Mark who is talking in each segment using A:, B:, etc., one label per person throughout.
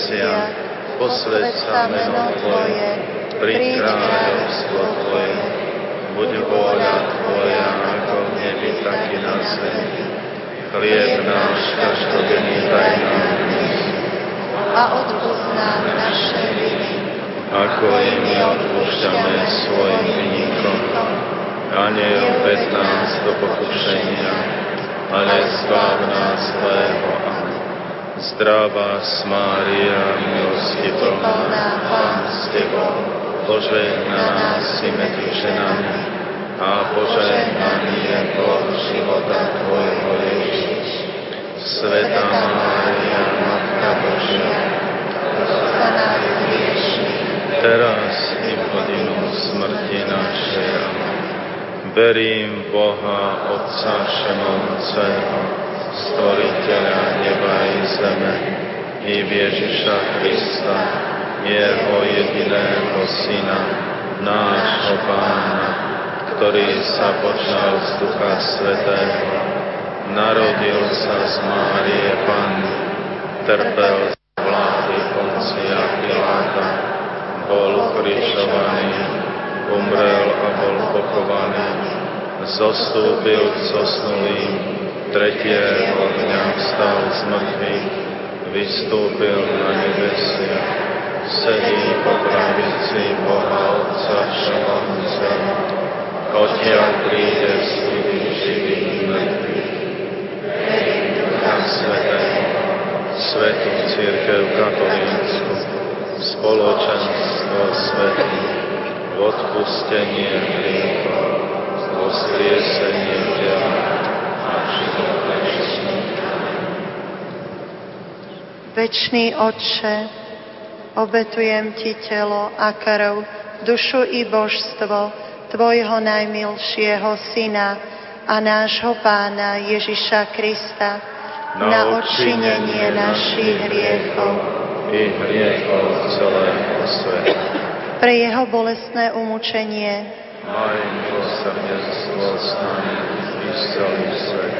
A: nebesiach, posved sa meno Tvoje, príď kráľovstvo Tvoje, buď vôľa Tvoja ako v nebi, tak i na zemi. Chlieb náš každodenný daj nám
B: a odpúsť naše viny,
A: ako i my odpúšťame svojim vynikom. A neoped nás do pokušenia, ale zbav nás zlého. Amen. Zdravá Mária, milosti plná, Pán s Tebou, požehnaná si medzi ženami a požehnaný je plod života Tvojho Ježiš. Sveta Mária, Matka Božia,
B: za nás hriešných,
A: teraz i v hodinu smrti našej. Verím Boha, Otca Všemovúceho, Stvoriteľa neba i zeme, i Ježiša Krista, Jeho jediného Syna, nášho Pána, ktorý sa počal z Ducha Svetého, narodil sa z Márie Panny, trpel za vlády Poncia Piláta, bol ukrižovaný, umrel a bol pochovaný, zostúpil k zosnulým, tretieho dňa vstal z mŕtvych, vystúpil na nebesia, sedí po pravici Boha Otca Všemohúceho, odtiaľ príde súdiť živých mŕtvych. Ducha Svetého, Svetú Církev Katolícku, spoločenstvo svetých, odpustenie hriechov, voskriesenie tela a život večný.
B: Otče, obetujem Ti telo a krv, dušu i božstvo Tvojho najmilšieho Syna a nášho Pána Ježiša Krista na odčinenie našich hriechov,
A: i hriechov celého sveta.
B: pre Jeho bolestné umúčenie,
A: Maj milosrdenstvo s nami i celým svetom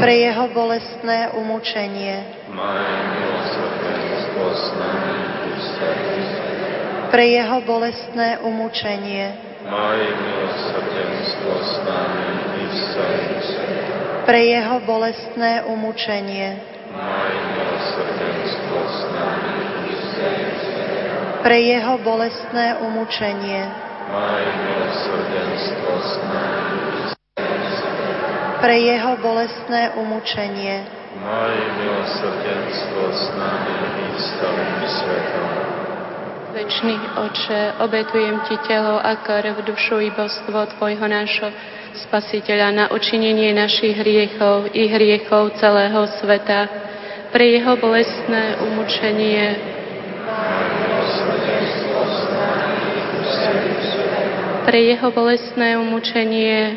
B: pre jeho bolestné umúčenie, pre jeho bolestné umúčenie,
A: pre jeho bolestné umúčenie,
B: pre jeho bolestné umučenie,
A: Maj milosrdenstvo s nami
B: pre Jeho bolestné umúčenie,
A: Maj milosrdenstvo s nami i s svetom.
C: Večný Oče, obetujem Ti telo a krv, dušu i božstvo Tvojho nášho Spasiteľa na učinenie našich hriechov i hriechov celého sveta, pre Jeho bolestné umúčenie, pre Jeho bolestné umúčenie,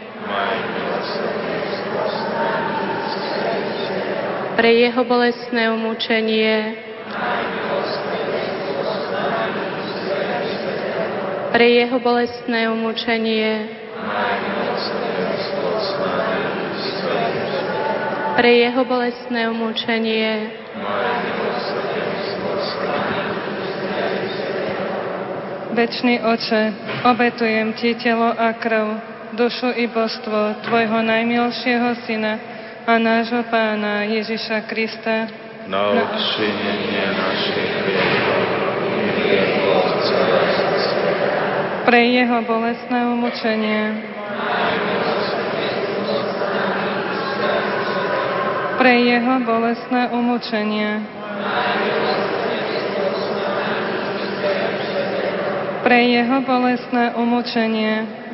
C: pre jeho bolestné umúčenie, pre jeho bolestné umúčenie, pre jeho bolestné umúčenie,
D: Večný oče, obetujem ti telo a krv dušu i božstvo Tvojho najmilšieho Syna a nášho Pána Ježiša Krista
A: na odčinenie našich hriechov i hriechov celého.
D: Pre jeho bolestné umučenie. Pre jeho bolestné umučenie. Pre jeho bolestné umučenie.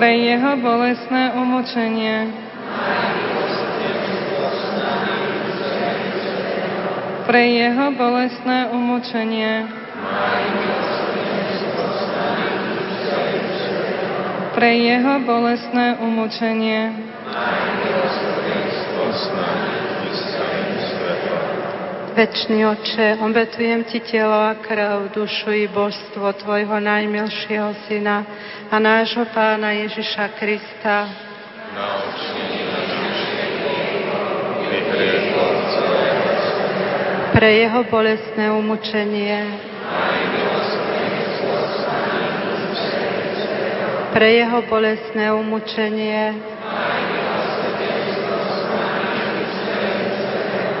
D: pre jeho bolestné umočenie. Pre jeho bolestné umočenie. Pre jeho bolestné umočenie. Pre jeho bolestné umočenie.
E: Večný oče, obetujem Ti telo a krv, dušu i božstvo Tvojho najmilšieho Syna a nášho Pána Ježiša Krista.
A: Na odčinenie našich hriechov i hriechov celého sveta.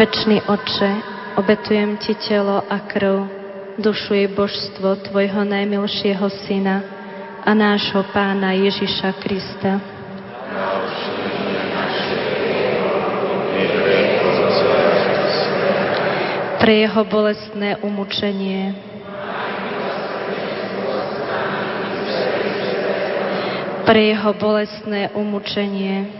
E: Večný Oče, obetujem Ti telo a krv, dušu i božstvo Tvojho najmilšieho Syna a nášho Pána Ježiša Krista.
A: I hriechov celého sveta.
E: Pre Jeho bolestné umučenie.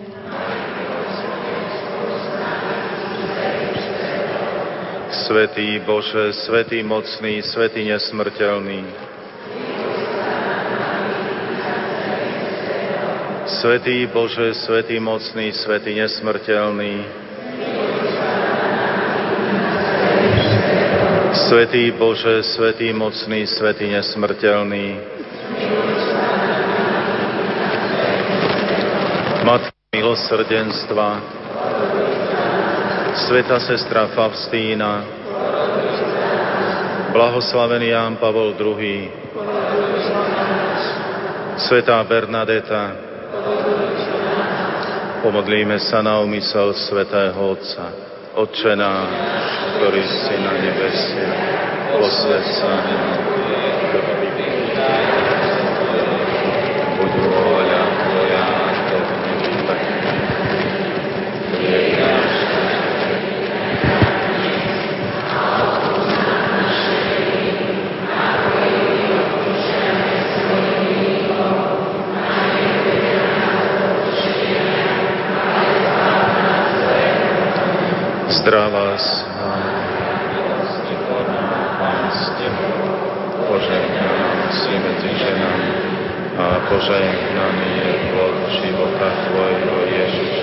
A: Svetý Bože, Svetý mocný, Svetý nesmrteľný. Svetý Bože, Svetý mocný, Svetý nesmrteľný. Svetý Bože, Svetý mocný, Svetý nesmrteľný. Matka milosrdenstva, Sveta sestra Faustína, blahoslavený Ján Pavol II, Svetá Bernadeta, pomodlíme sa na úmysel Svetého Otca. Otče náš, ktorý si na nebesiach, posved sa buď vôľa Tvoja, ako v nebi, tak chlieb náš. Zdrav vás, Pán s Tebou, požehnaná si medzi ženami a požehnaný je plod života Tvojho Ježiš.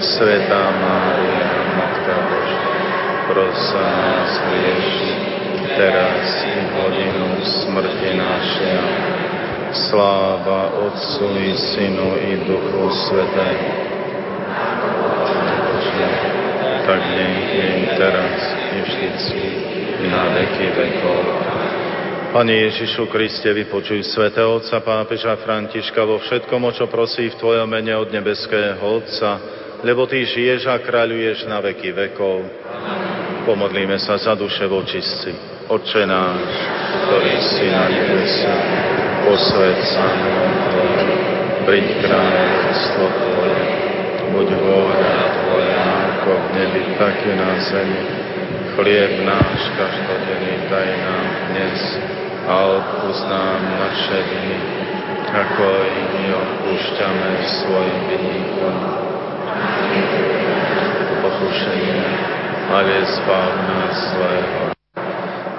A: Svetá Mária, Matka Božia, pros za nás hrieši, teraz i v hodinu smrti našej. Sláva Otcu i Synu i Duchu Svetému. tak nech je teraz i vždycky i na veky vekov. Pane Ježišu Kriste, vypočuj Sv. Otca pápeža Františka vo všetkom, o čo prosí v Tvojom mene od nebeského Otca, lebo Ty žiješ a kráľuješ na veky vekov. Pomodlíme sa za duše vočistci. Otče náš, ktorý si na nebesa, posved sa príď kráľovstvo Tvoje, buď vôľa Tvoja, ako v nebi, tak i na zemi. Chlieb náš každodenný daj nám dnes a odpúsť nám naše viny, ako i my odpúšťame svojim vinníkom. Pokušenie, ale zbav nás zlého.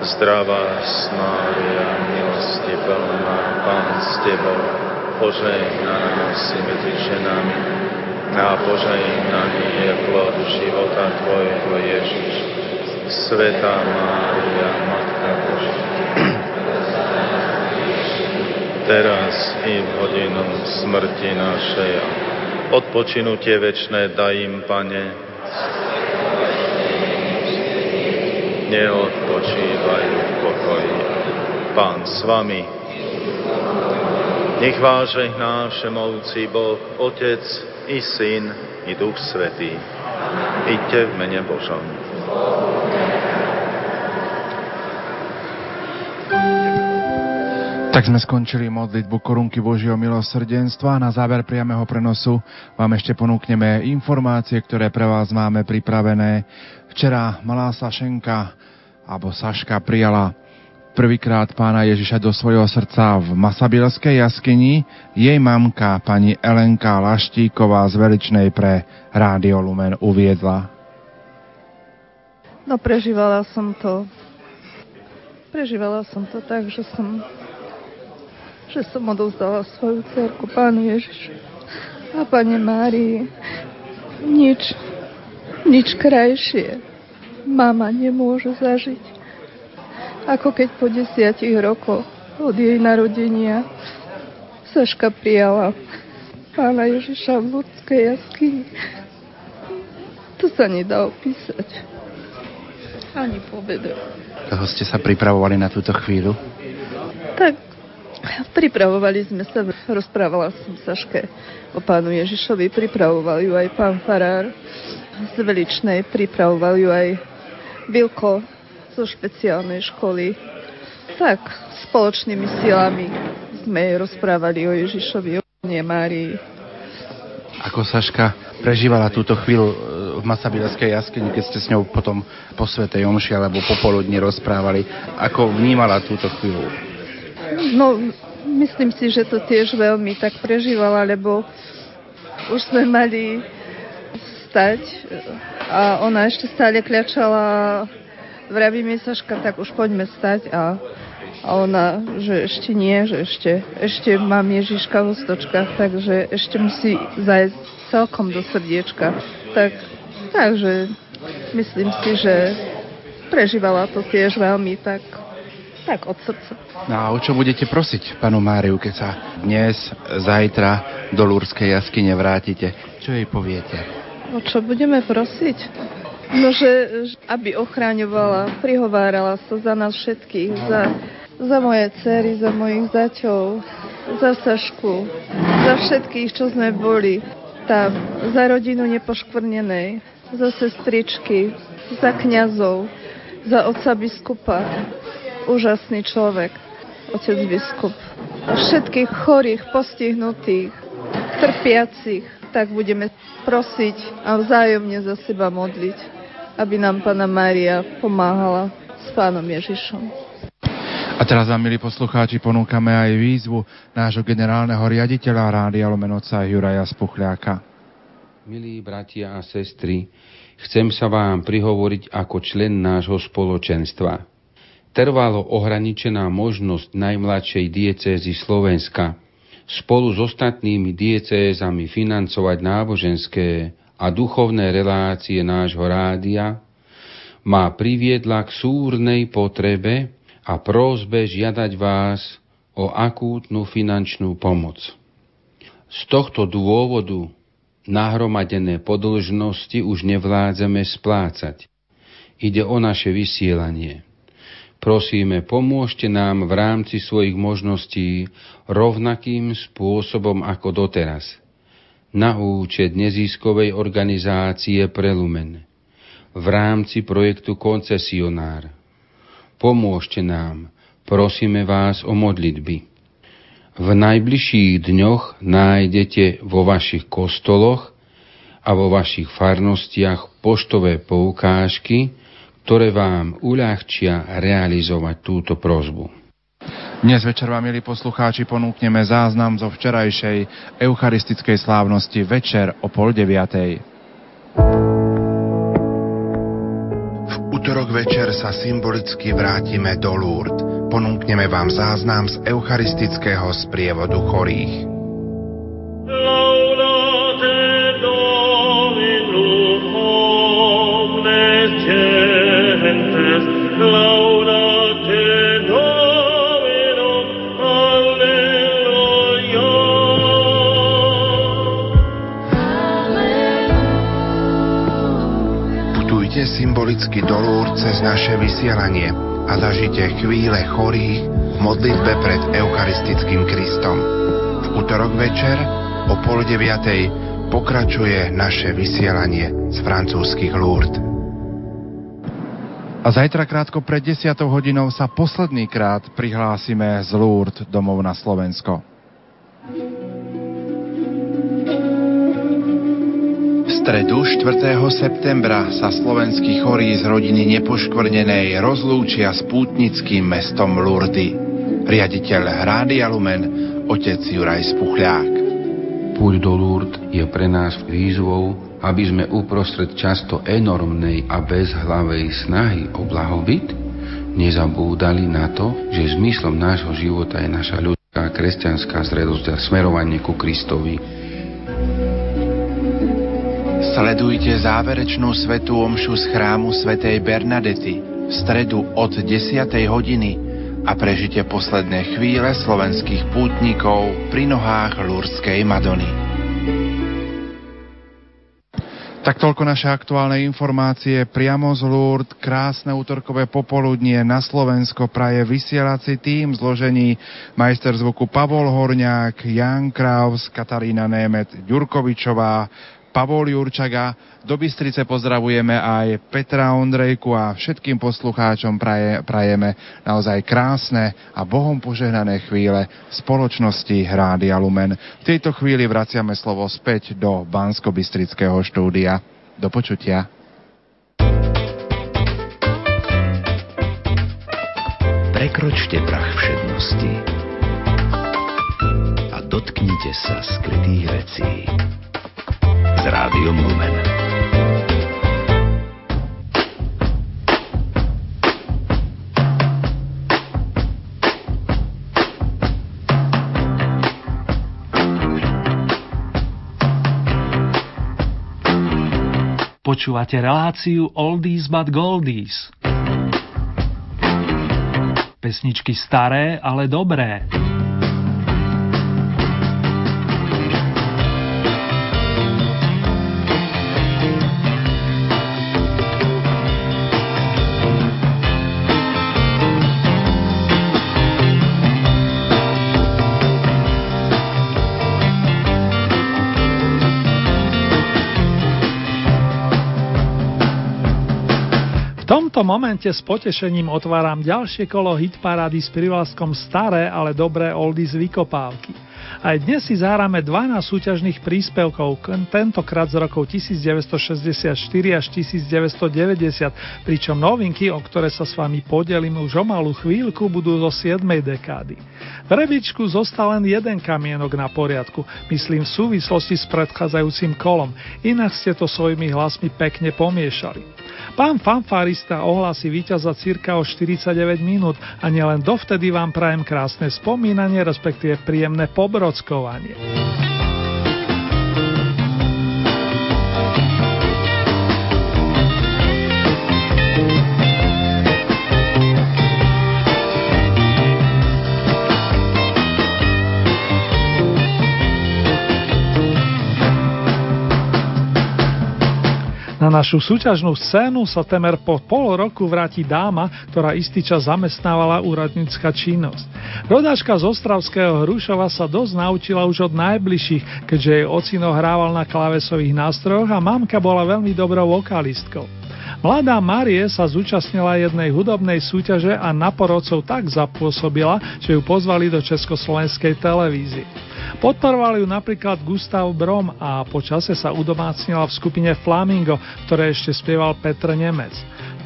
A: Zdravá Mária, milosti plná, Pán s Tebou, požehnaná si medzi ženami a požehnaný je plod života Tvojho Ježiš. Svetá Mária, Matka Božia, teraz i v hodinu smrti našej. Odpočinutie večné daj im, Pane. Neodpočívajú v pokoji. Pán s vami. Nech vás žehná všemovúci Boh, Otec i Syn i Duch Svetý. Iďte v mene Božom.
F: Tak sme skončili modlitbu korunky Božieho milosrdenstva. Na záver priameho prenosu vám ešte ponúkneme informácie, ktoré pre vás máme pripravené. Včera malá Sašenka alebo Saška prijala prvýkrát pána Ježiša do svojho srdca v Masabilskej jaskyni. Jej mamka, pani Elenka Laštíková z Veličnej pre Rádio Lumen uviedla.
G: No prežívala som to. Prežívala som to tak, že som že som odovzdala svoju cerku pánu Ježišu a pane Márii. Nič, nič krajšie mama nemôže zažiť, ako keď po desiatich rokoch od jej narodenia Saška prijala pána Ježiša v ľudskej jaskyni. To sa nedá opísať. Ani povedať.
F: Toho ste sa pripravovali na túto chvíľu?
G: Tak Pripravovali sme sa, rozprávala som Saške o pánu Ježišovi, pripravoval ju aj pán Farár z Veličnej, pripravoval ju aj Vilko zo špeciálnej školy. Tak, spoločnými silami sme rozprávali o Ježišovi, o Márii.
F: Ako Saška prežívala túto chvíľu e, v Masabilskej jaskyni, keď ste s ňou potom po Svetej Omši alebo popoludne rozprávali. Ako vnímala túto chvíľu?
G: No, myslím si, že to tiež veľmi tak prežívala, lebo už sme mali stať a ona ešte stále kľačala vraví mi Saška, tak už poďme stať a, a ona, že ešte nie, že ešte, ešte mám Ježiška v ústočkách, takže ešte musí zajsť celkom do srdiečka. Tak, takže myslím si, že prežívala to tiež veľmi tak tak od srdca.
F: No a o čo budete prosiť panu Máriu, keď sa dnes, zajtra do Lúrskej jaskyne vrátite? Čo jej poviete?
G: O čo budeme prosiť? No, že, aby ochráňovala, prihovárala sa za nás všetkých, za, za moje cery, za mojich zaťov, za Sašku, za všetkých, čo sme boli tam, za rodinu nepoškvrnenej, za sestričky, za kňazov, za otca biskupa. Úžasný človek, otec biskup. Všetkých chorých, postihnutých, trpiacich, tak budeme prosiť a vzájomne za seba modliť, aby nám Pana Mária pomáhala s Pánom Ježišom.
F: A teraz vám, milí poslucháči, ponúkame aj výzvu nášho generálneho riaditeľa Rádia Lomenoca Juraja Spuchľáka.
H: Milí bratia a sestry, chcem sa vám prihovoriť ako člen nášho spoločenstva. Trvalo ohraničená možnosť najmladšej diecézy Slovenska spolu s ostatnými diecézami financovať náboženské a duchovné relácie nášho rádia ma priviedla k súrnej potrebe a prózbe žiadať vás o akútnu finančnú pomoc. Z tohto dôvodu nahromadené podlžnosti už nevládzeme splácať. Ide o naše vysielanie. Prosíme, pomôžte nám v rámci svojich možností rovnakým spôsobom ako doteraz. Na účet neziskovej organizácie Prelumen. V rámci projektu Koncesionár pomôžte nám, prosíme vás o modlitby. V najbližších dňoch nájdete vo vašich kostoloch a vo vašich farnostiach poštové poukážky, ktoré vám uľahčia realizovať túto prozbu.
F: Dnes večer vám, milí poslucháči, ponúkneme záznam zo včerajšej eucharistickej slávnosti večer o pol deviatej
I: útorok večer sa symbolicky vrátime do Lourdes. Ponúkneme vám záznam z eucharistického sprievodu chorých. Symbolicky do Lourdes cez naše vysielanie a zažite chvíle chorých v modlitbe pred Eucharistickým Kristom. V útorok večer o pol deviatej pokračuje naše vysielanie z francúzskych Lourdes.
F: A zajtra krátko pred 10 hodinou sa posledný krát prihlásime z Lourdes domov na Slovensko.
I: Stredu 4. septembra sa slovenskí chorí z rodiny nepoškvrnenej rozlúčia s pútnickým mestom Lurdy. Riaditeľ Rádia Lumen, otec Juraj Spuchľák.
H: Púť do Lourdes je pre nás výzvou, aby sme uprostred často enormnej a bezhlavej snahy o blahobyt nezabúdali na to, že zmyslom nášho života je naša ľudská kresťanská zredosť a smerovanie ku Kristovi
I: Sledujte záverečnú svetú omšu z chrámu svätej Bernadety v stredu od 10. hodiny a prežite posledné chvíle slovenských pútnikov pri nohách Lurskej Madony.
F: Tak toľko naše aktuálne informácie priamo z Lourdes. Krásne útorkové popoludnie na Slovensko praje vysielací tým zložení majster zvuku Pavol Horňák, Jan Kraus, Katarína Német, Ďurkovičová, Pavol Jurčaga. Do Bystrice pozdravujeme aj Petra Ondrejku a všetkým poslucháčom praje, prajeme naozaj krásne a Bohom požehnané chvíle spoločnosti Hrády Lumen. V tejto chvíli vraciame slovo späť do Bansko-Bystrického štúdia. Do počutia.
J: Prekročte prach všednosti a dotknite sa skrytých vecí s Rádiom Lumen.
K: Počúvate reláciu Oldies but Goldies. Pesničky staré, ale dobré.
L: Tomto momente s potešením otváram ďalšie kolo hitparády s privlaskom staré, ale dobré oldies vykopávky. Aj dnes si zahráme 12 súťažných príspevkov, tentokrát z rokov 1964 až 1990, pričom novinky, o ktoré sa s vami podelím už o malú chvíľku, budú zo 7. dekády. V rebičku zostal len jeden kamienok na poriadku, myslím v súvislosti s predchádzajúcim kolom, inak ste to svojimi hlasmi pekne pomiešali. Pán fanfarista ohlási víťaza cirka o 49 minút a nielen dovtedy vám prajem krásne spomínanie, respektíve príjemné pobrockovanie. Na našu súťažnú scénu sa temer po pol roku vráti dáma, ktorá istý čas zamestnávala úradnícka činnosť. Rodáčka z Ostravského Hrušova sa dosť naučila už od najbližších, keďže jej ocino hrával na klavesových nástrojoch a mamka bola veľmi dobrou vokalistkou. Mladá Marie sa zúčastnila jednej hudobnej súťaže a na porodcov tak zapôsobila, že ju pozvali do československej televízie. Podporoval ju napríklad Gustav Brom a po čase sa udomácnila v skupine Flamingo, ktoré ešte spieval Petr Nemec.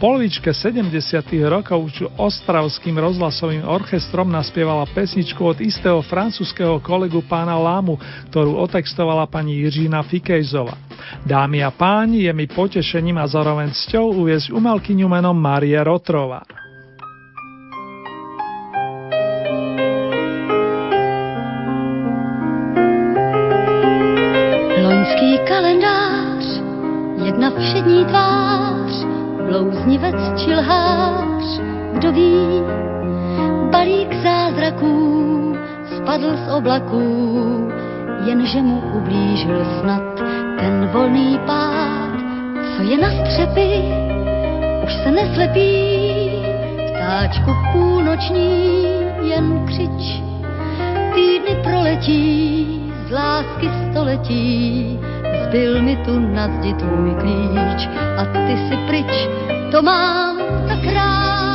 L: Polovičke 70. rokov už ostravským rozhlasovým orchestrom naspievala pesničku od istého francúzského kolegu pána Lámu, ktorú otextovala pani Jiřina Fikejzova. Dámy a páni, je mi potešením a zároveň cťou uviezť umelkyňu menom Marie Rotrova.
M: Ví, balík zázraků spadl z oblaků, jenže mu ublížil snad ten volný pád, co je na střepy, už se neslepí, vtáčku půlnoční jen křič, týdny proletí, z lásky století, zbyl mi tu na zdi tvůj klíč a ty si pryč, to mám tak ráda,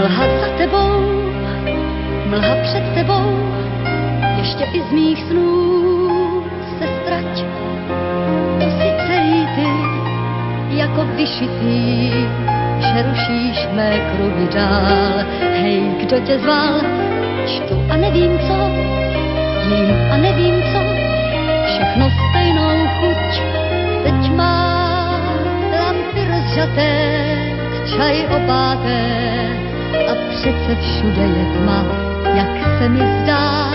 M: Mlha za tebou, mlha před tebou, ještě i z mých snů se strať. To si celý ty, jako vyšitý, že rušíš mé kruhy dál. Hej, kdo tě zval, čtu a nevím co, jím a nevím co, všechno stejnou chuť. Teď má lampy rozžaté, čaj opáté, a přece všude je tma, jak se mi zdá,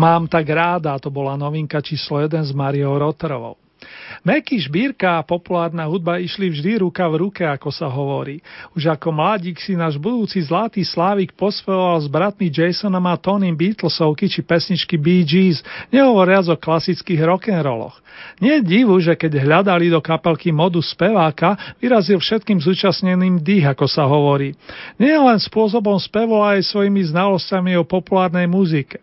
M: mám tak ráda, to
L: bola novinka číslo 1 s Mariou Roterovou. Meky, šbírka a populárna hudba išli vždy ruka v ruke, ako sa hovorí. Už ako mladík si náš budúci zlatý slávik pospevoval s bratmi Jasonom a Tonym Beatlesovky či pesničky Bee Gees, nehovoriac o klasických rock'n'rolloch. Nie divu, že keď hľadali do kapelky modu speváka, vyrazil všetkým zúčastneným dých, ako sa hovorí. Nie len spôsobom spevu, ale aj svojimi znalosťami o populárnej muzike.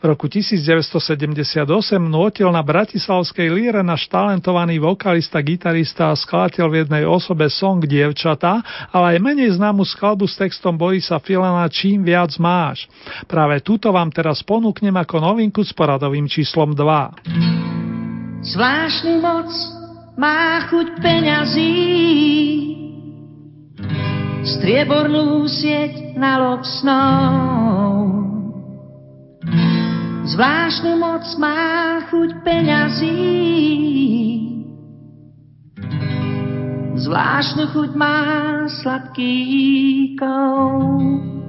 L: V roku 1978 nútil na bratislavskej líre náš talentovaný vokalista, gitarista a skladateľ v jednej osobe song Dievčata, ale aj menej známu skladbu s textom Borisa Filana Čím viac máš. Práve túto vám teraz ponúknem ako novinku s poradovým číslom 2.
N: Zvláštnu moc má chuť peňazí, striebornú sieť na loď snou. Zvláštnu moc má chuť peňazí, zvláštnu chuť má sladký kout.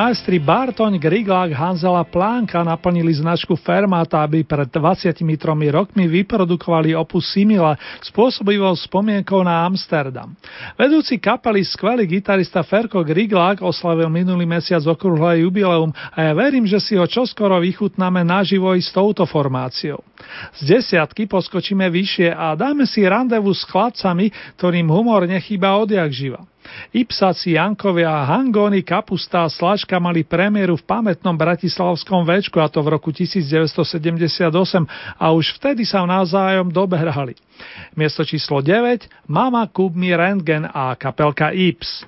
L: Majstri Bartoň, Griglák, Hanzela Plánka naplnili značku Fermata, aby pred 23 rokmi vyprodukovali opus Simila spôsobivou spomienkou na Amsterdam. Vedúci kapely skvelý gitarista Ferko Griglák oslavil minulý mesiac okrúhle jubileum a ja verím, že si ho čoskoro vychutnáme naživo i s touto formáciou. Z desiatky poskočíme vyššie a dáme si randevu s chlapcami, ktorým humor nechýba odjak živa. Ipsaci, Jankovia, Hangóny, Kapusta a Slačka mali premiéru v pamätnom bratislavskom večku a to v roku 1978 a už vtedy sa navzájom doberali. Miesto číslo 9 Mama Kub mi Rentgen a kapelka Ips.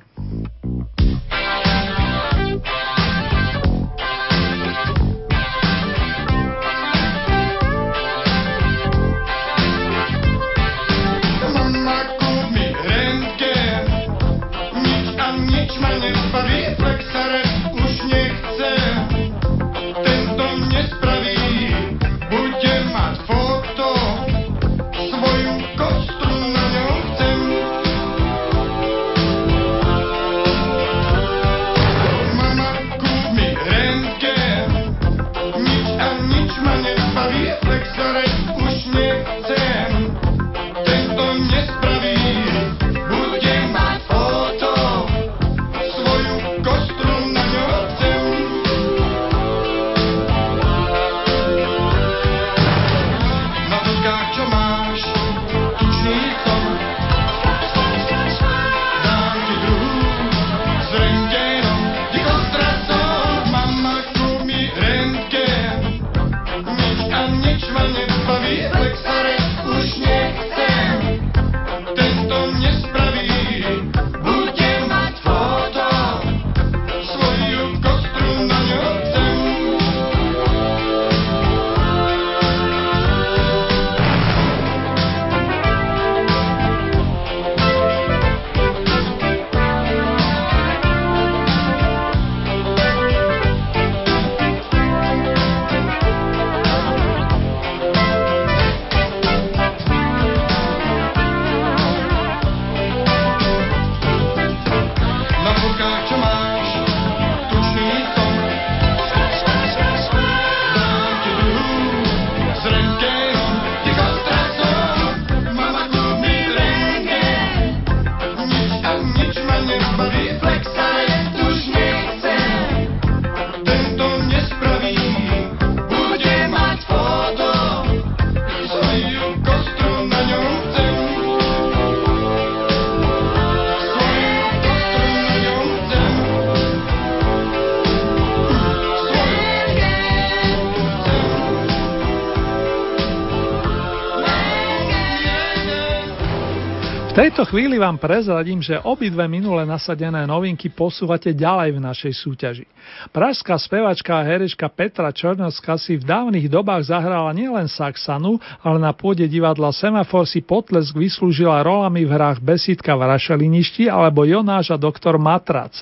L: Chvíli vám prezradím, že obidve minule nasadené novinky posúvate ďalej v našej súťaži. Pražská spevačka a herečka Petra Černovská si v dávnych dobách zahrala nielen Saxanu, ale na pôde divadla Semafor si potlesk vyslúžila rolami v hrách Besídka v Rašeliništi alebo Jonáš a doktor Matrac.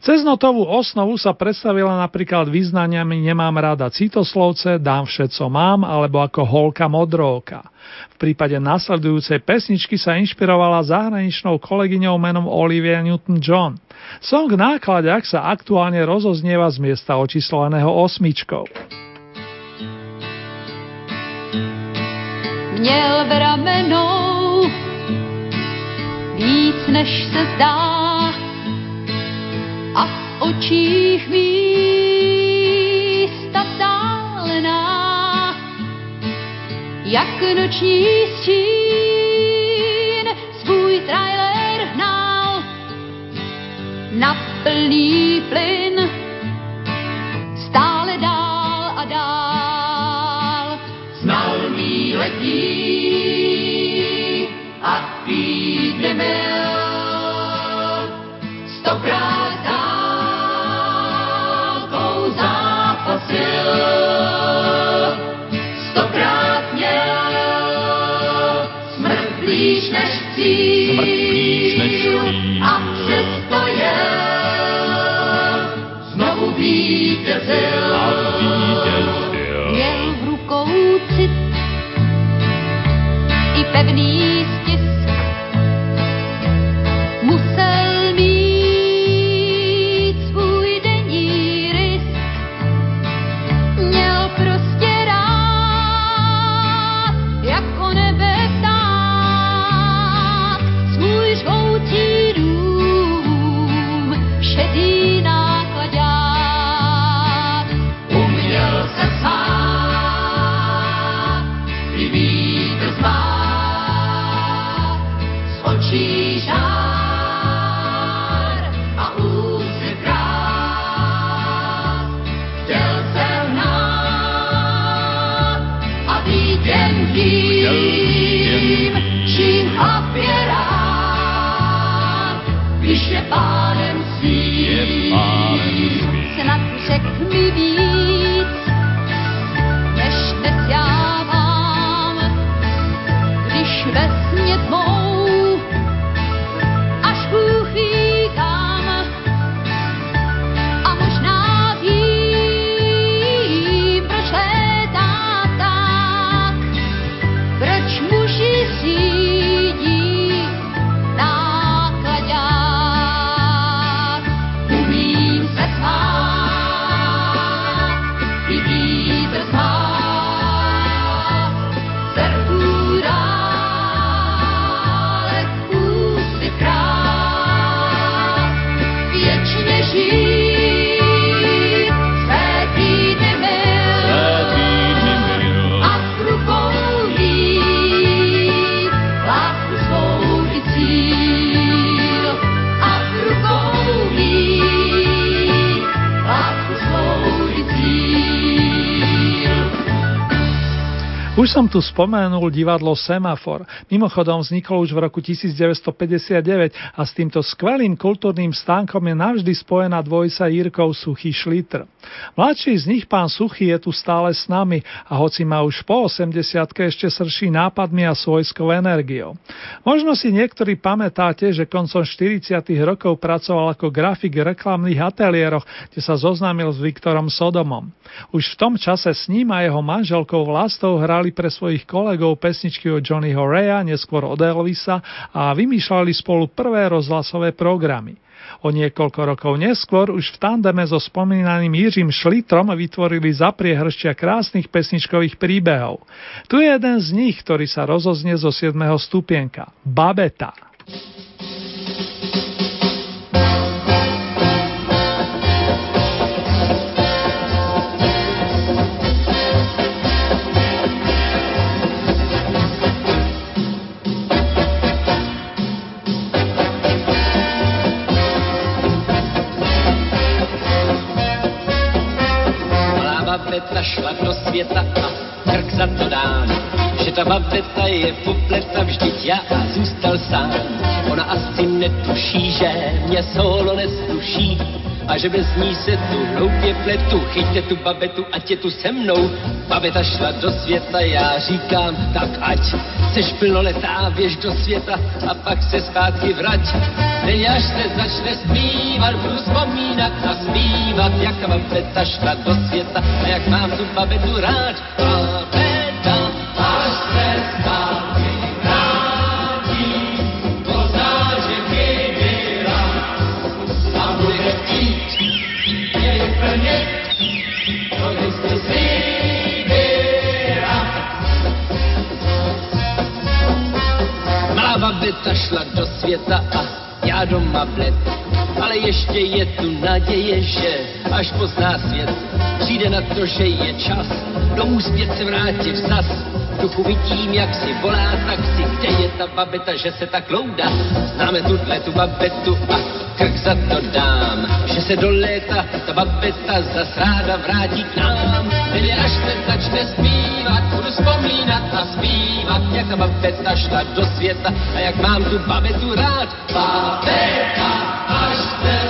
L: Cez notovú osnovu sa predstavila napríklad význaniami Nemám rada citoslovce, Dám všetko mám alebo ako Holka modróka. V prípade nasledujúcej pesničky sa inšpirovala zahraničnou kolegyňou menom Olivia Newton-John. Song Nákladiak sa aktuálne rozoznieva z miesta očíslovaného osmičkou.
O: Měl v ramenou víc než se zdá a v očích místa vzdálená. Jak noční stín svůj trailer hnal na plný plyn
L: Už som tu spomenul divadlo Semafor. Mimochodom vzniklo už v roku 1959 a s týmto skvelým kultúrnym stánkom je navždy spojená dvojica Jirkov Suchý Šlitr. Mladší z nich, pán Suchý, je tu stále s nami a hoci má už po 80 ešte srší nápadmi a svojskou energiou. Možno si niektorí pamätáte, že koncom 40 rokov pracoval ako grafik v reklamných ateliéroch, kde sa zoznámil s Viktorom Sodomom. Už v tom čase s ním a jeho manželkou Vlastou hrali pre svojich kolegov pesničky od Johnnyho Raya, neskôr od Elvisa a vymýšľali spolu prvé rozhlasové programy. O niekoľko rokov neskôr už v tandeme so spomínaným Jiřím Šlitrom vytvorili zapriehršťa krásnych pesničkových príbehov. Tu je jeden z nich, ktorý sa rozoznie zo 7. stupienka. Babeta.
P: Malá světa a krk za to dám, že ta babeta je popleta, vždyť já zůstal sám. Ona asi netuší, že mě solo nesluší a že bez ní se tu hloupě pletu. Chyťte tu babetu, ať je tu se mnou. Babeta šla do světa, já říkám, tak ať seš plnoletá, běž do světa a pak se zpátky vrať. Teď až se začne zpívat, budu vzpomínat a zpívat, jak ta babeta šla do světa a jak mám tu babetu rád. Babeta, až se zpátky Malá babeta šla do světa a já doma bled. Ale ještě je tu naděje, že až pozná svět, přijde na to, že je čas domů zpět se vrátit zas. V duchu vidím, jak si volá taxi, kde je ta babeta, že se tak loudá. Známe tuhle tu babetu a krk za to dám, že se do léta ta babeta zas ráda vrátí k nám. Tedy až se začne zpívat, budu vzpomínat a zpívat, jak ta babeta šla do světa a jak mám tu babetu rád. Babeta, až se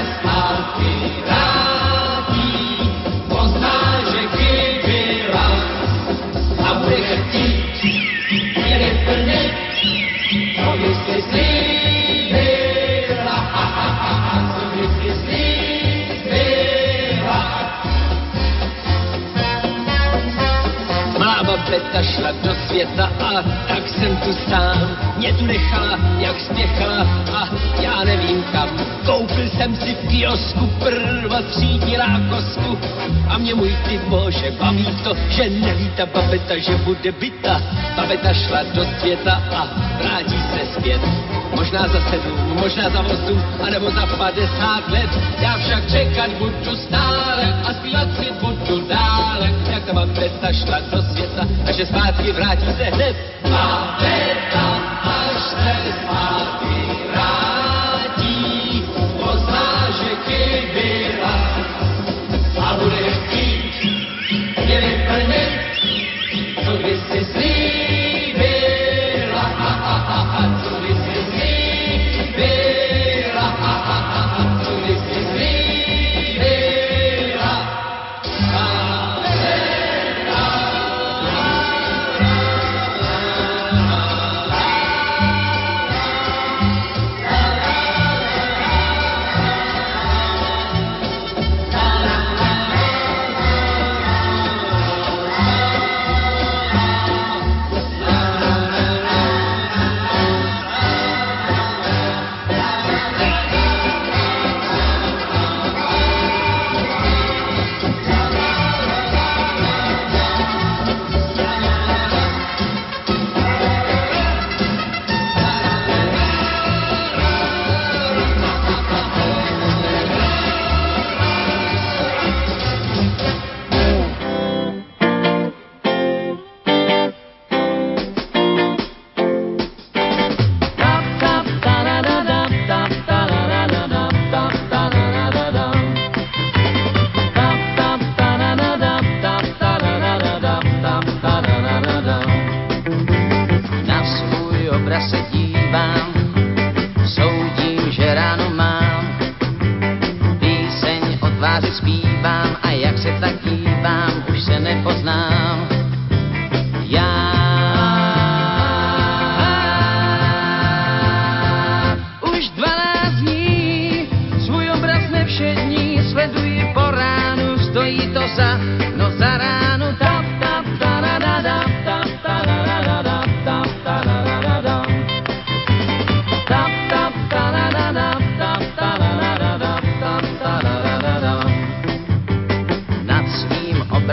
P: je světa a tak jsem tu sám. Mě tu nechala, jak spěchala a já nevím kam. Koupil jsem si v kiosku prva třídilá kosku a mě můj ty bože baví to, že neví ta babeta, že bude byta. Babeta šla do světa a vrátí se zpět. Možná za sedm, možná za osm, anebo za padesát let. Já však čekat budu stále a zpívat si budu dále, jak ta babeta šla do světa a že zpátky vrátí se hned. Babeta, až se zpátky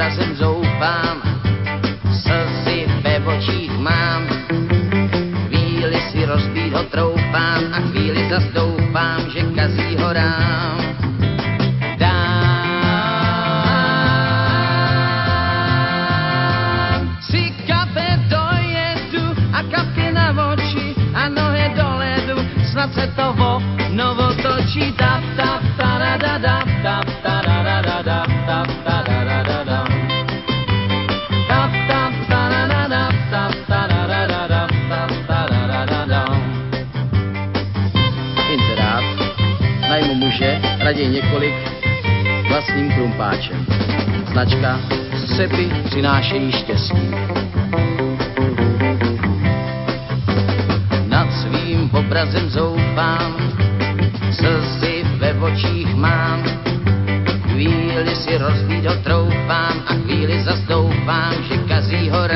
Q: obrazem zoufám, slzy ve očích mám. Chvíli si rozbít ho troufám a chvíli zas doufám, že kazí ho rám. Snad se to vo raději několik, vlastním krumpáčem. Značka Sepy přinášejí štěstí. Nad svým obrazem zoufám, slzy ve očích mám. Chvíli si rozbít ho a chvíli zas doufám, že kazí ho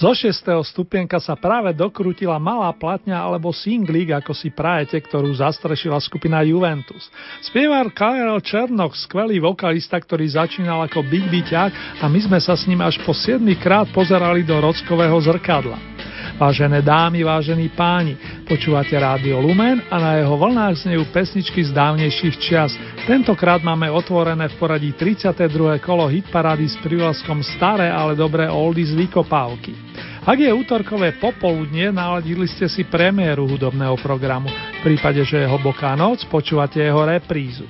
L: Zo 6. stupienka sa práve dokrutila malá platňa alebo singlík, ako si prajete, ktorú zastrešila skupina Juventus. Spievar Karel Černok, skvelý vokalista, ktorý začínal ako Big Byťák a my sme sa s ním až po 7 krát pozerali do rockového zrkadla. Vážené dámy, vážení páni, počúvate Rádio Lumen a na jeho vlnách znejú pesničky z dávnejších čias. Tentokrát máme otvorené v poradí 32. kolo hitparády s prívlaskom Staré, ale dobré oldies vykopávky. Ak je útorkové popoludnie, naladili ste si premiéru hudobného programu. V prípade, že je hlboká noc, počúvate jeho reprízu.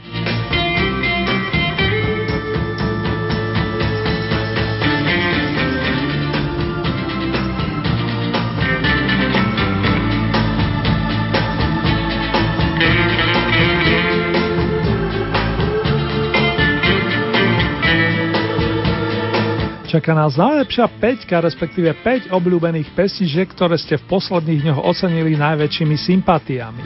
L: Čaká nás najlepšia 5, respektíve 5 obľúbených pesničiek, ktoré ste v posledných dňoch ocenili najväčšími sympatiami.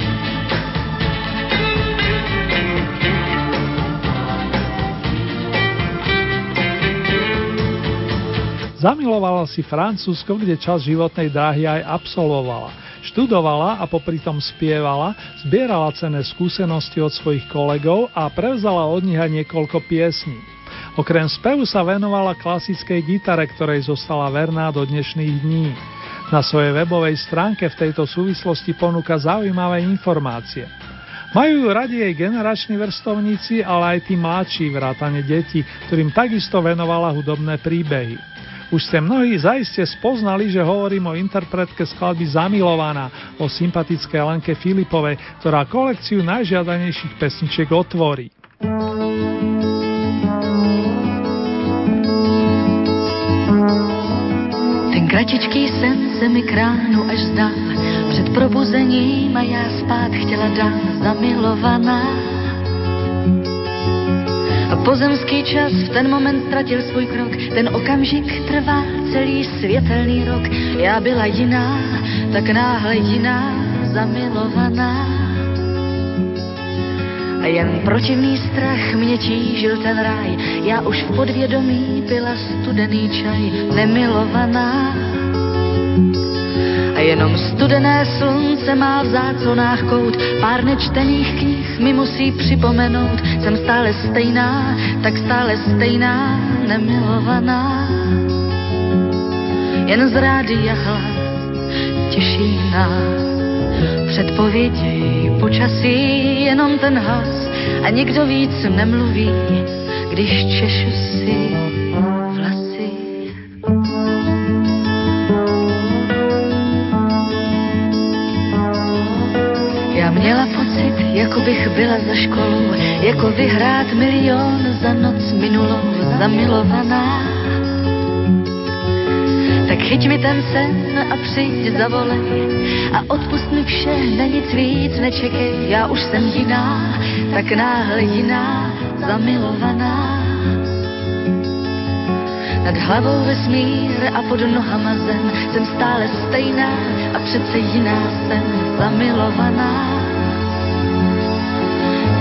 L: Zamilovala si Francúzsko, kde čas životnej dráhy aj absolvovala. Študovala a popri tom spievala, zbierala cenné skúsenosti od svojich kolegov a prevzala od nich aj niekoľko piesní. Okrem spevu sa venovala klasickej gitare, ktorej zostala verná do dnešných dní. Na svojej webovej stránke v tejto súvislosti ponúka zaujímavé informácie. Majú ju radi jej generační vrstovníci, ale aj tí mladší vrátane detí, ktorým takisto venovala hudobné príbehy. Už ste mnohí zaiste spoznali, že hovorím o interpretke skladby Zamilovaná, o sympatickej Lenke Filipovej, ktorá kolekciu najžiadanejších pesničiek otvorí.
M: Kratičký sen se mi k ránu až zdál, před probuzením a já spát chtěla dál zamilovaná. A pozemský čas v ten moment ztratil svůj krok, ten okamžik trvá celý světelný rok. Já byla jiná, tak náhle jiná, zamilovaná. Jen protivný strach mě tížil ten ráj, já už v podvědomí pila studený čaj, nemilovaná. A jenom studené slunce má v záconách kout, pár nečtených knih mi musí připomenout, jsem stále stejná, tak stále stejná, nemilovaná. Jen z rádia hlas těší nás,
R: Předpovědi počasí jenom ten hlas a nikdo víc nemluví, když češu si vlasy. Já měla pocit, jako bych byla za školu, jako vyhrát milion za noc minulou zamilovaná. Chyť mi ten sen a přijď zavolej a odpust mi vše, na nic víc nečekej, já už jsem jiná, tak náhle jiná, zamilovaná. Nad hlavou vesmír a pod nohama zem, jsem stále stejná a přece jiná jsem zamilovaná.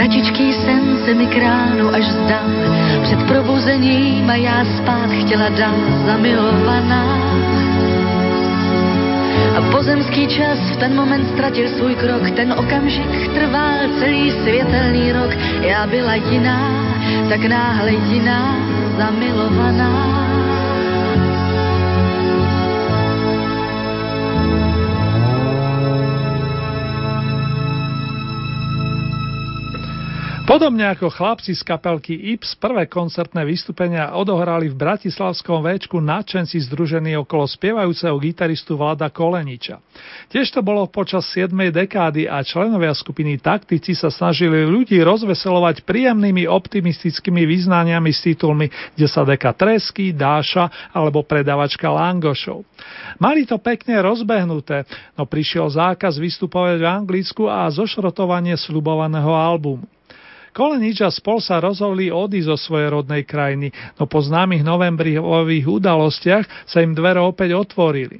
R: Kratičký sen se mi kránu až zdal, před probuzením a já spát chtěla dál zamilovaná. A pozemský čas v ten moment ztratil svůj krok, ten okamžik trval celý světelný rok. Já byla jiná, tak náhle jiná, zamilovaná.
L: Podobne ako chlapci z kapelky Ips prvé koncertné vystúpenia odohrali v Bratislavskom Véčku nadšenci združení okolo spievajúceho gitaristu Vlada Koleniča. Tiež to bolo počas 7. dekády a členovia skupiny Taktici sa snažili ľudí rozveselovať príjemnými optimistickými význaniami s titulmi Kde sa deka tresky, dáša alebo predavačka langošov. Mali to pekne rozbehnuté, no prišiel zákaz vystupovať v Anglicku a zošrotovanie slubovaného albumu. Kolenič a spol sa rozhodli odísť zo svojej rodnej krajiny, no po známych novembriových udalostiach sa im dvere opäť otvorili.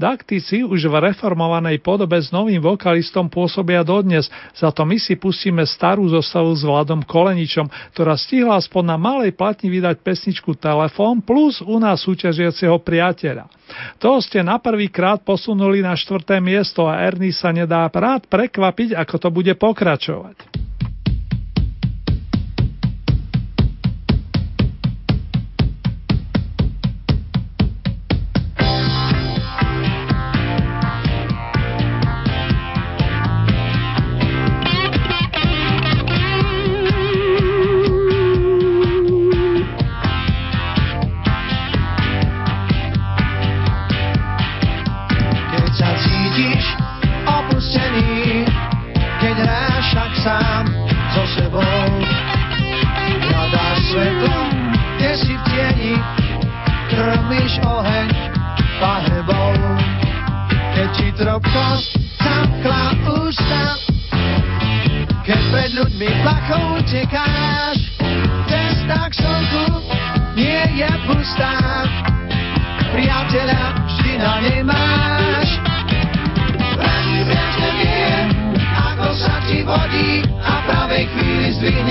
L: Daktici už v reformovanej podobe s novým vokalistom pôsobia dodnes, za to my si pustíme starú zostavu s Vladom Koleničom, ktorá stihla aspoň na malej platni vydať pesničku Telefón plus u nás súťažiaceho priateľa. To ste na prvý krát posunuli na štvrté miesto a Ernie sa nedá rád prekvapiť, ako to bude pokračovať.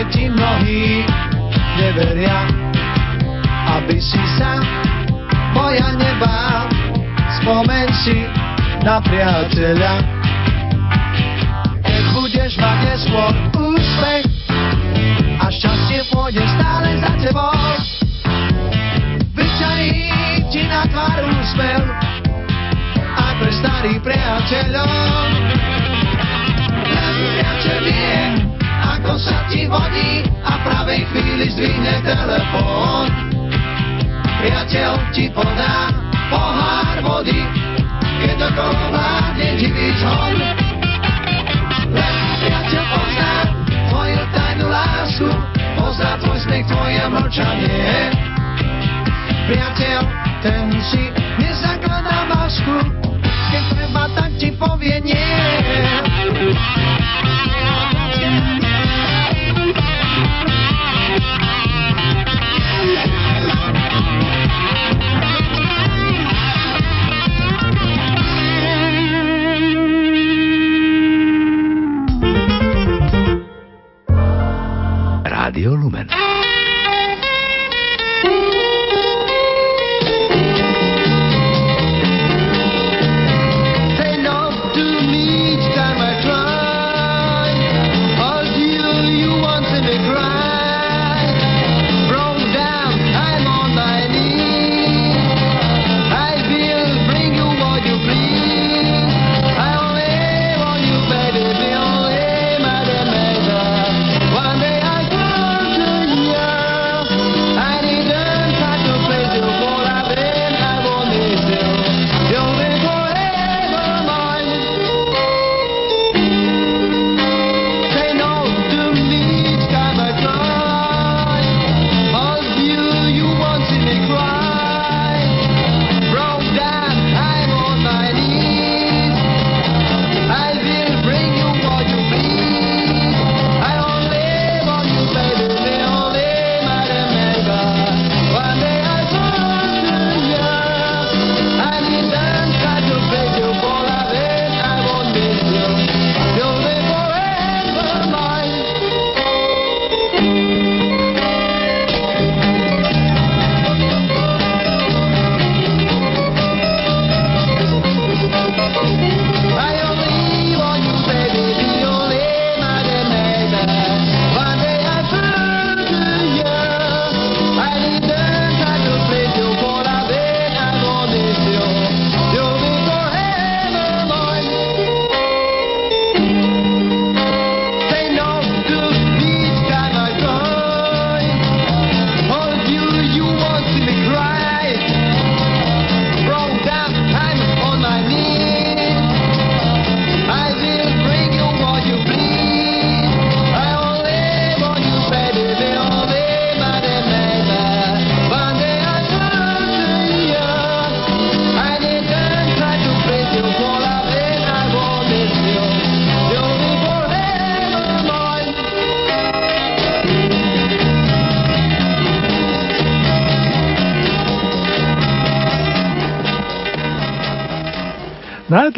S: keď ti mnohí neveria, aby si sa boja nebál. Spomen si na priateľa, keď budeš mať neskôr úspech a šťastie pôjde stále za tebou. Vyčají ti na tvár úsmev a pre starých priateľov. Len priateľ vie, v pravej chvíli zdvihne telefón. Priateľ ti podá pohár vody, keď okolo vládne divý zhon. Len priateľ pozná tvoju tajnú lásku, pozná tvoj smiech, tvoje mlčanie. Priateľ, ten si nezakladá masku, keď treba, tak ti povie nie.
J: Rádio Lumen.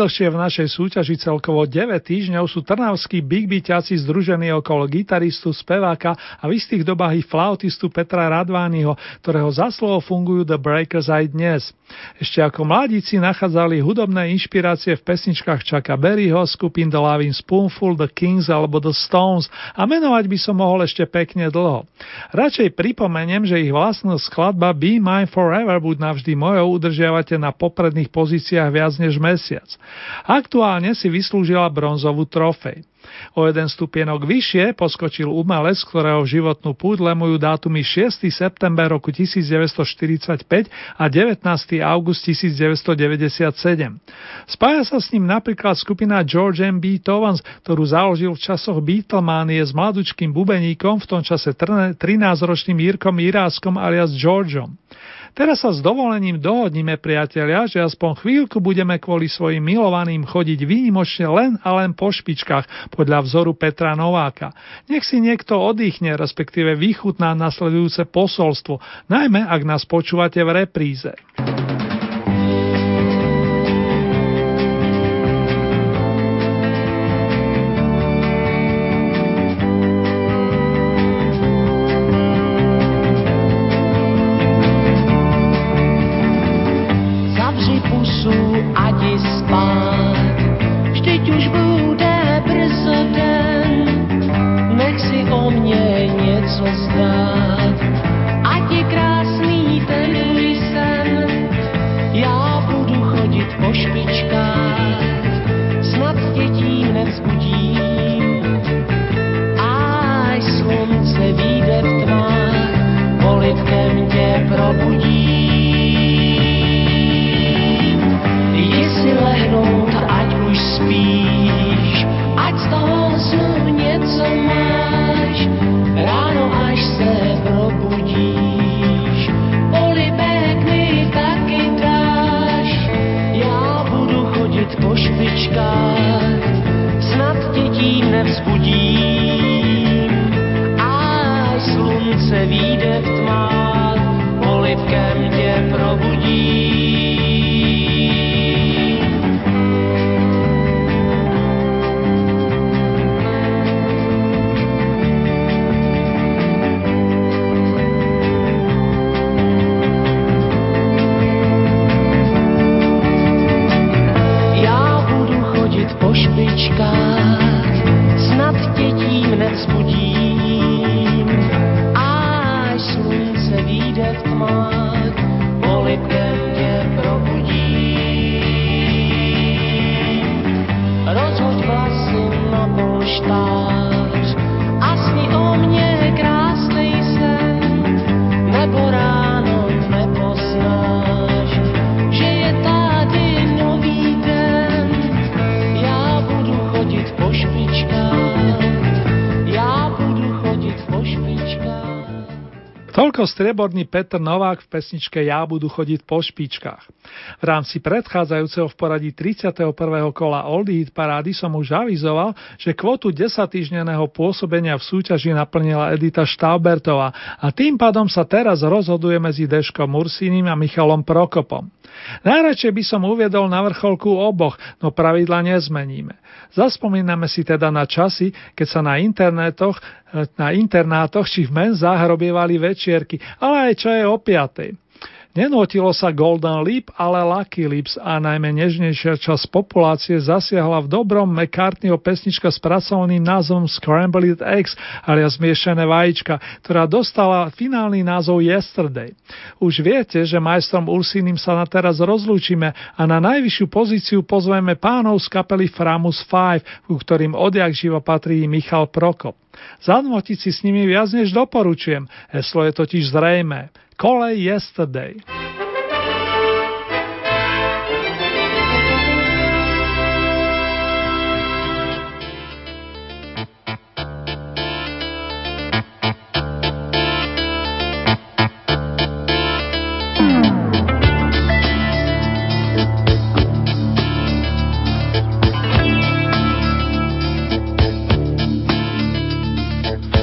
L: Najdlhšie v našej súťaži celkovo 9 týždňov sú trnavskí big beatiaci združení okolo gitaristu, speváka a v istých dobách i flautistu Petra Radványho, ktorého za slovo fungujú The Breakers aj dnes. Ešte ako mladíci nachádzali hudobné inšpirácie v pesničkách Chucka Berryho, skupín The Loving Spoonful, The Kings alebo The Stones a menovať by som mohol ešte pekne dlho. Radšej pripomeniem, že ich vlastná skladba Be Mine Forever buď navždy mojou udržiavate na popredných pozíciách viac než mesiac. Aktuálne si vyslúžila bronzovú trofej. O jeden stupienok vyššie poskočil umelec, ktorého životnú púť lemujú dátumy 6. september roku 1945 a 19. august 1997. Spája sa s ním napríklad skupina George M. B. Tovans, ktorú založil v časoch Beatlemanie s mladučkým bubeníkom, v tom čase 13-ročným Jirkom Iráskom alias Georgeom. Teraz sa s dovolením dohodníme, priatelia, že aspoň chvíľku budeme kvôli svojim milovaným chodiť výnimočne len a len po špičkách podľa vzoru Petra Nováka. Nech si niekto oddychne, respektíve vychutná nasledujúce posolstvo, najmä ak nás počúvate v repríze. Toľko strieborný Petr Novák v pesničke Ja budú chodiť po špičkách. V rámci predchádzajúceho v poradí 31. kola Oldie Hit parády som už avizoval, že kvotu 10 týždňaného pôsobenia v súťaži naplnila Edita Štaubertová a tým pádom sa teraz rozhoduje medzi Deškom Mursínim a Michalom Prokopom. Najradšej by som uviedol na vrcholku oboch, no pravidla nezmeníme. Zaspomíname si teda na časy, keď sa na internetoch, na internátoch či v menzách robievali večierky, ale aj čo je o piatej. Nenotilo sa Golden Leap, ale Lucky Lips a najmä nežnejšia časť populácie zasiahla v dobrom McCartneyho pesnička s pracovným názvom Scrambled Eggs, alias zmiešané vajíčka, ktorá dostala finálny názov Yesterday. Už viete, že majstrom Ursínim sa na teraz rozlúčime a na najvyššiu pozíciu pozveme pánov z kapely Framus 5, ku ktorým odjak živo patrí Michal Prokop. Zadmotiť si s nimi viac než doporučujem, heslo je totiž zrejmé. Kolej Yesterday.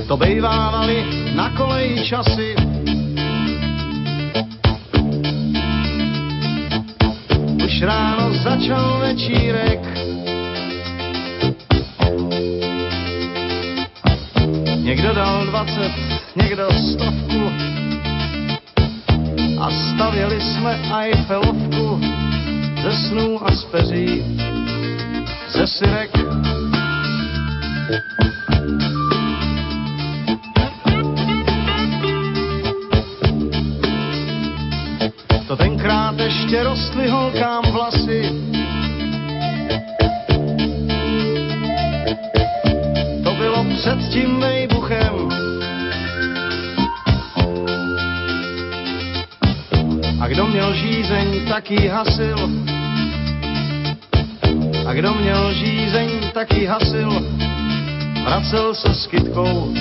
T: To na koleji časy. Ráno začal večírek. Někdo dal 20, někdo stovku. A stavěli jsme Eiffelovku ze snů a z peří, ze syrek. Ještě rostly holkám vlasy. To bylo před tím vejbuchem. A kdo měl žízeň, tak ji hasil. A kdo měl žízeň, tak ji hasil. Vracel se s kytkou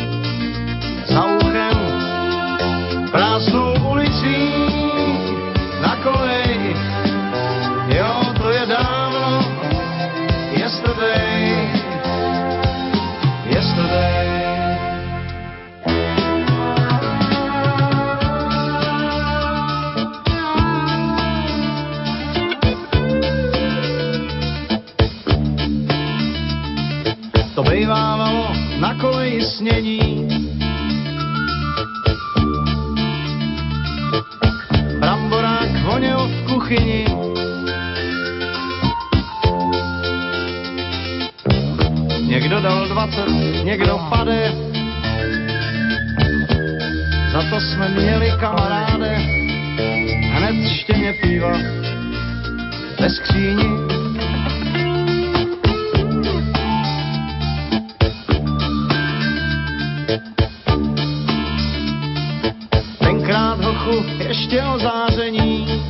T: Tenkrát hochu ještě o záření.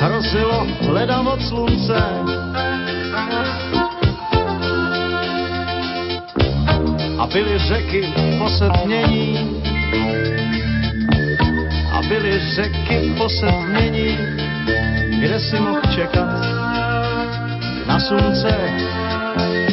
T: Hrozilo hledam od slunce. A byly řeky posednění. A byly řeky posednění Kde si mohl čekat na slunce. A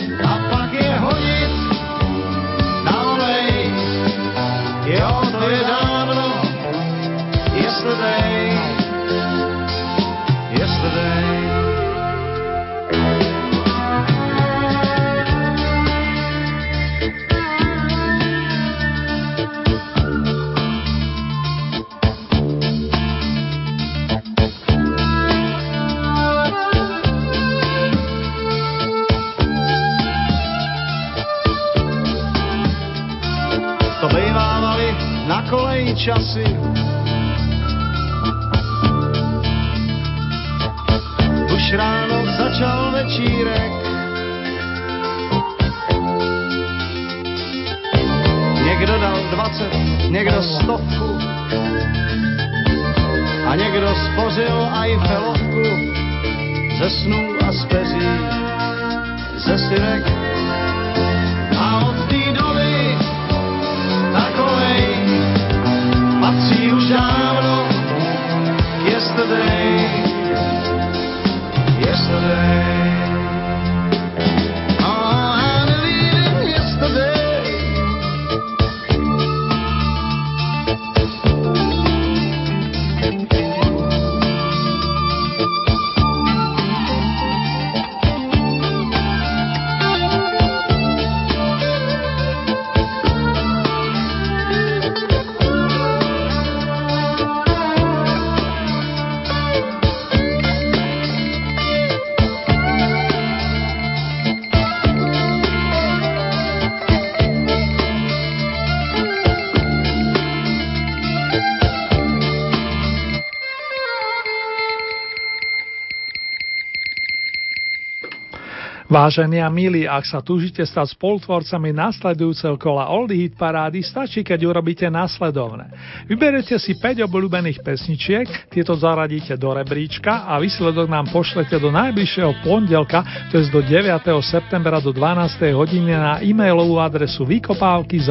L: Vážení a milí, ak sa túžite stať spolutvorcami nasledujúceho kola Oldie Hit Parády, stačí, keď urobíte nasledovné. Vyberete si 5 obľúbených pesničiek, tieto zaradíte do rebríčka a výsledok nám pošlete do najbližšieho pondelka, to je do 9. septembra do 12. hodiny na e-mailovú adresu vykopávky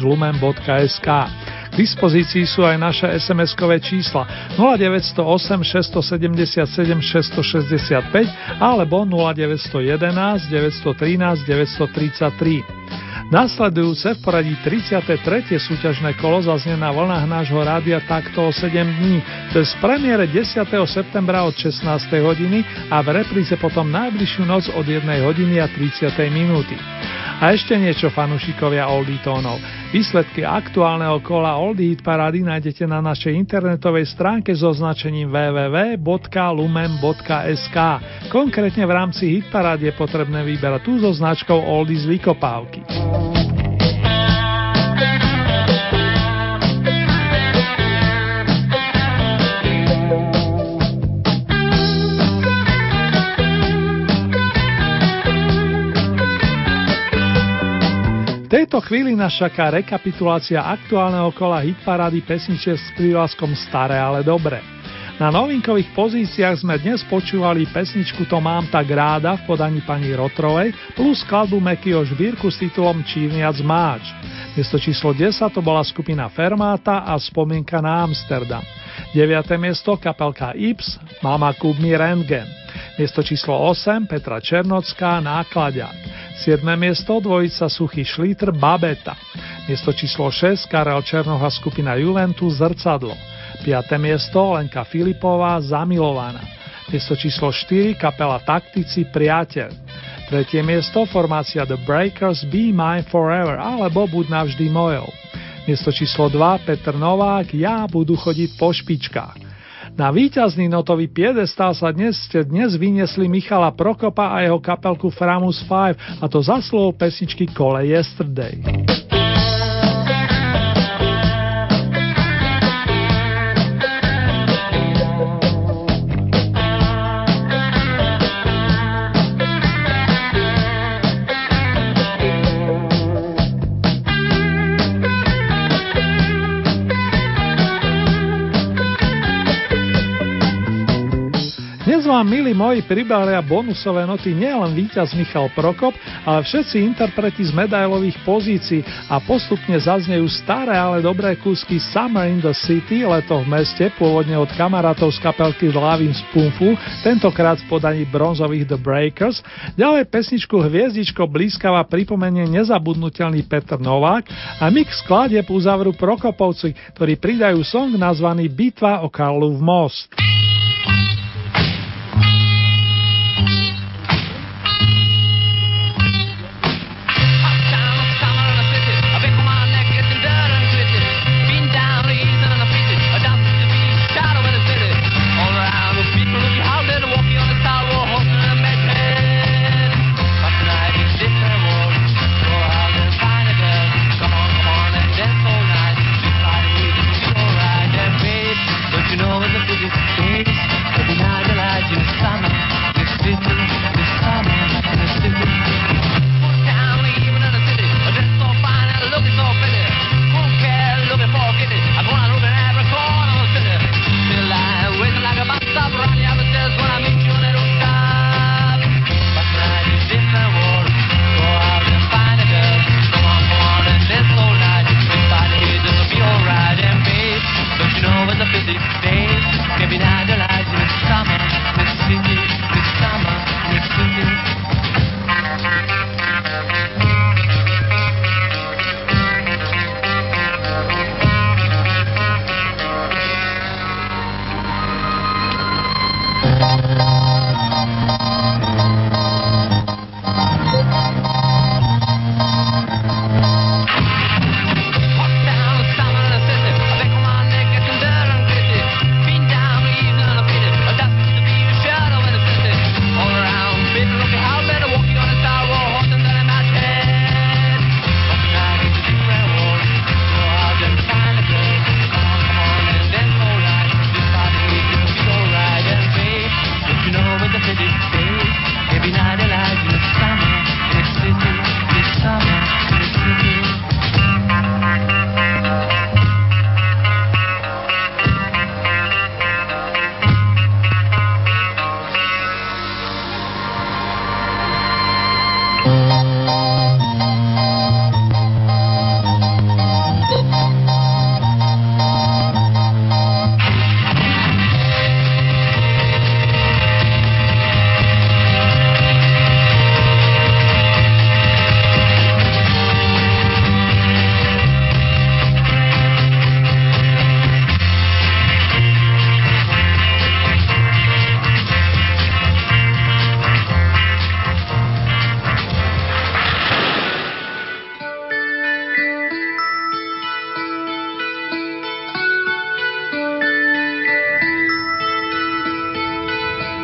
L: lumen.sk. K dispozícii sú aj naše SMS-kové čísla 0908 677 665 alebo 0911 913 933. Nasledujúce v poradí 33. súťažné kolo zaznie na vlnách nášho rádia takto o 7 dní, cez premiére 10. septembra od 16. hodiny a v repríze potom najbližšiu noc od 1 hodiny a 30. minúty. A ešte niečo fanúšikovia Oldie tónov. Výsledky aktuálneho kola Oldie Hit Parády nájdete na našej internetovej stránke so označením www.lumen.sk. Konkrétne v rámci Hit Parády je potrebné vyberať tú so značkou Oldies Vykopávky. Tejto chvíli nás čaká rekapitulácia aktuálneho kola hitparády pesničiek s prívlaskom Staré, ale dobré. Na novinkových pozíciách sme dnes počúvali pesničku To mám tak ráda v podaní pani Rotrovej plus skladbu Mekyho Žbírku s titulom Čírniac máč. Miesto číslo 10 to bola skupina Fermáta a spomienka na Amsterdam. 9. miesto kapelka Ips, Mama Kub mi Rentgen. Miesto číslo 8 Petra Černocká, Nákladák. 7. miesto dvojica Suchý Šlítr Babeta. Miesto číslo 6 Karel Černoha skupina Juventus Zrcadlo. 5. miesto Lenka Filipová Zamilovaná. Miesto číslo 4 kapela Taktici Priateľ. Tretie miesto formácia The Breakers Be Mine Forever alebo Buď navždy mojou. Miesto číslo 2 Petr Novák Ja budu chodiť po špičkách. Na víťazný notový piedestál sa dnes ste dnes vyniesli Michala Prokopa a jeho kapelku Framus 5 a to za slovo pesničky Kole Yesterday.
N: vám, milí moji, pribária bonusové noty nielen víťaz Michal Prokop, ale všetci interpreti z medailových pozícií a postupne zaznejú staré, ale dobré kúsky Summer in the City, leto v meste, pôvodne od kamarátov z kapelky Lavin Spoonful, tentokrát v podaní bronzových The Breakers. Ďalej pesničku Hviezdičko blízkava pripomenie nezabudnutelný Petr Novák a mix skladieb uzavrú Prokopovci, ktorí pridajú song nazvaný Bitva o Karlov most.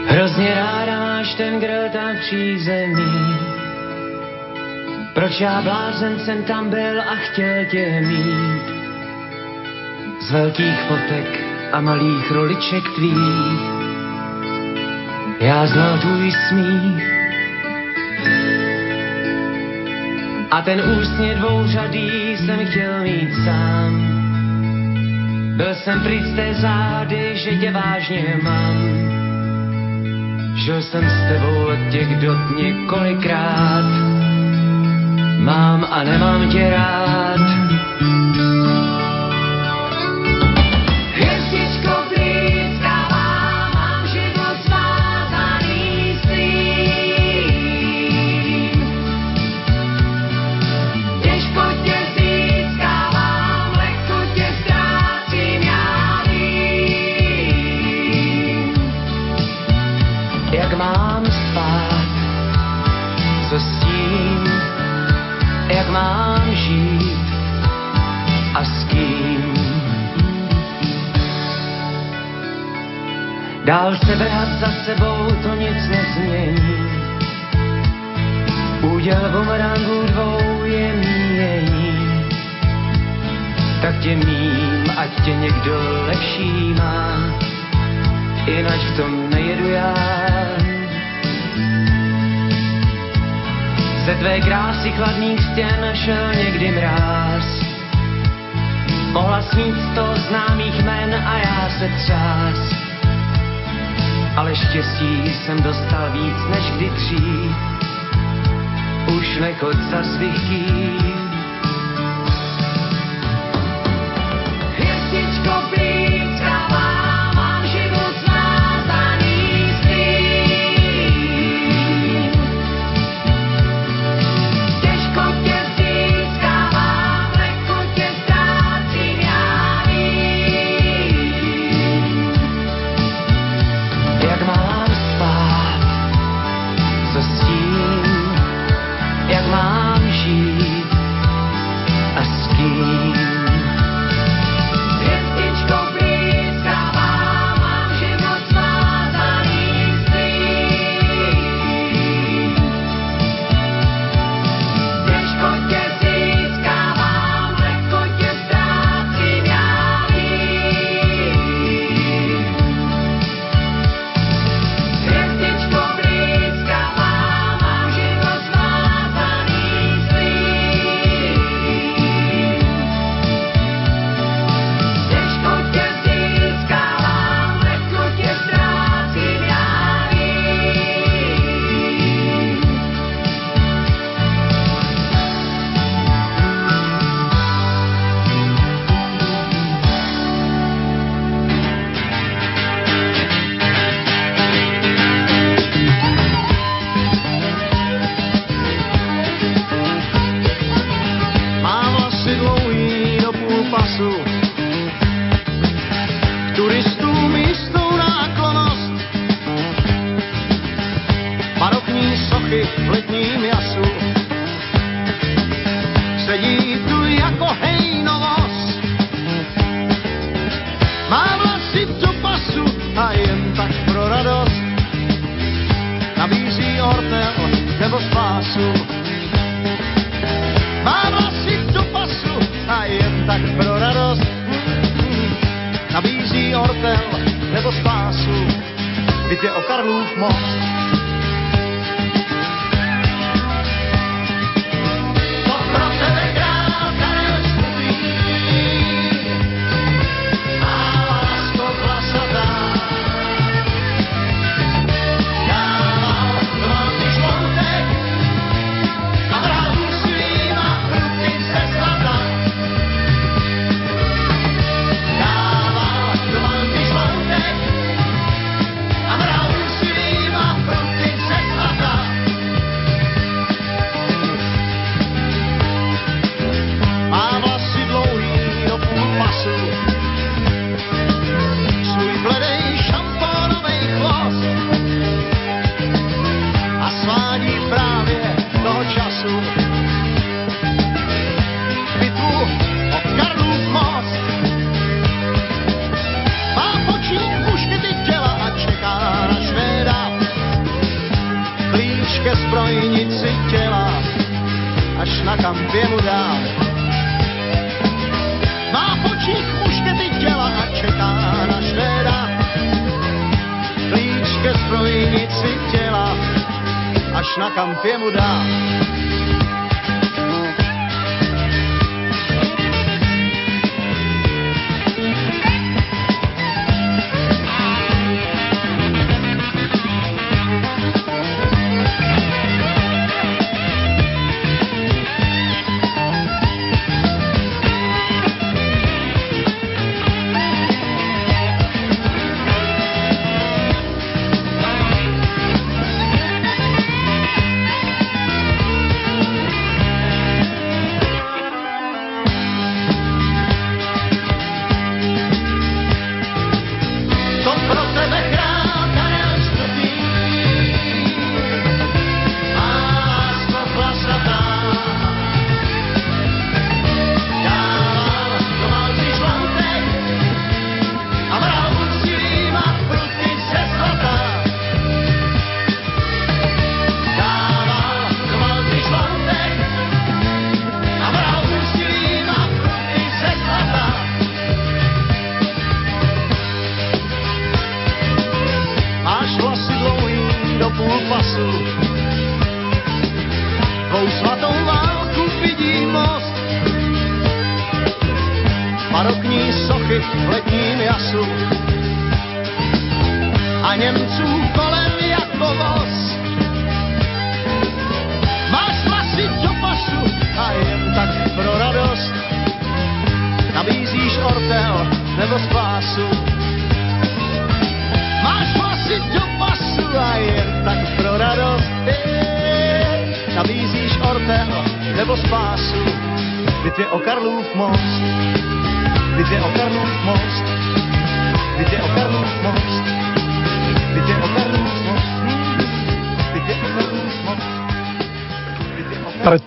U: Hrozně ráda máš ten grill tam v přízemí. Proč já blázen jsem tam byl a chtěl tě mít? Z velkých fotek a malých roliček tvých já znal tvůj smích. A ten ústně dvouřadý jsem chtěl mít sám. Byl jsem pryč z té zády, že tě vážně mám. Žil jsem s tebou těch dot několikrát. Mám a nemám tě rád. Dál se vrhat za sebou to nic nezmění. Úděl bumerangů dvou je míjení. Tak tě mím, ať tě někdo lepší má, jinak v tom nejedu já. Ze tvé krásy chladných stěn šel někdy mráz. Mohla snít sto známých men a já se třás
T: ale štěstí jsem dostal víc než kdy dřív. Už nechod za svých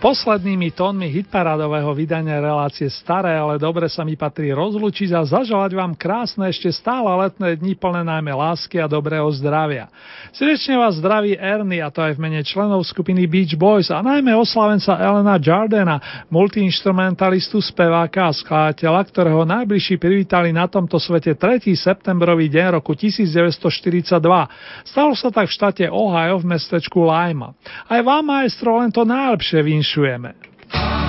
L: Poslednými tónmi hitparádového vydania relácie Staré, ale dobre sa mi patrí rozlučiť a zaželať vám krásne ešte stále letné dni plné najmä lásky a dobrého zdravia. Srdečne vás zdraví Erny a to aj v mene členov skupiny Beach Boys a najmä oslavenca Elena Jardena, multiinstrumentalistu, speváka a skladateľa, ktorého najbližší privítali na tomto svete 3. septembrový deň roku 1942. Stalo sa tak v štáte Ohio v mestečku Lima. Aj vám, maestro, len to najlepšie
V: vinšu True Amen.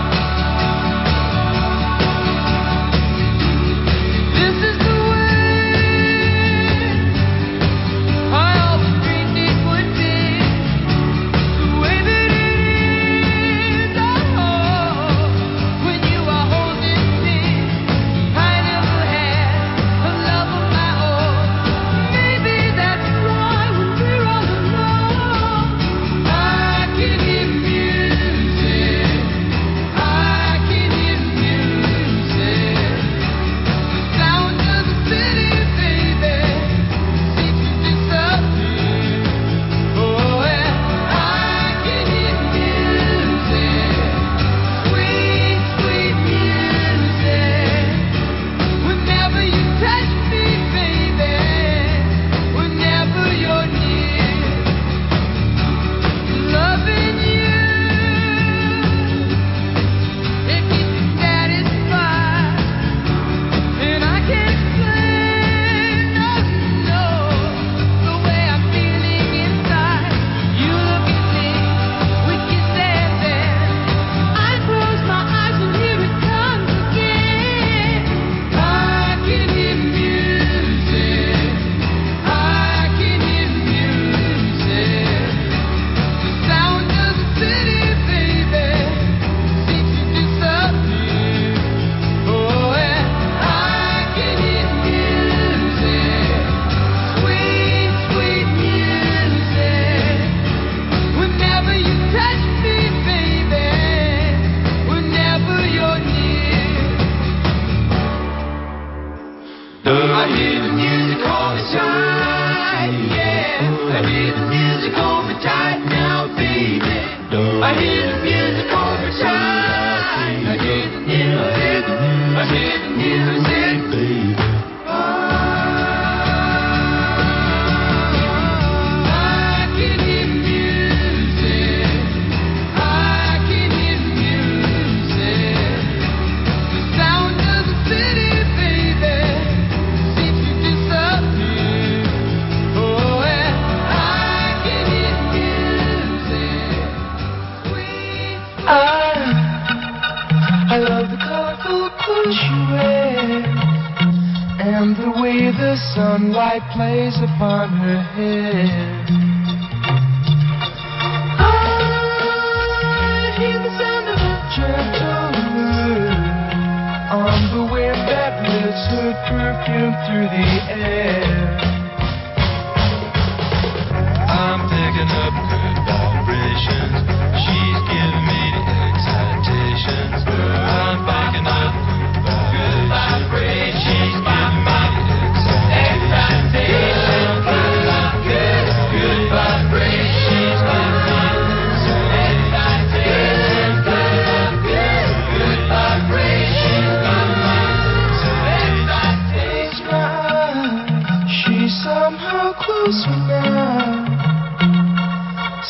V: somehow close for now.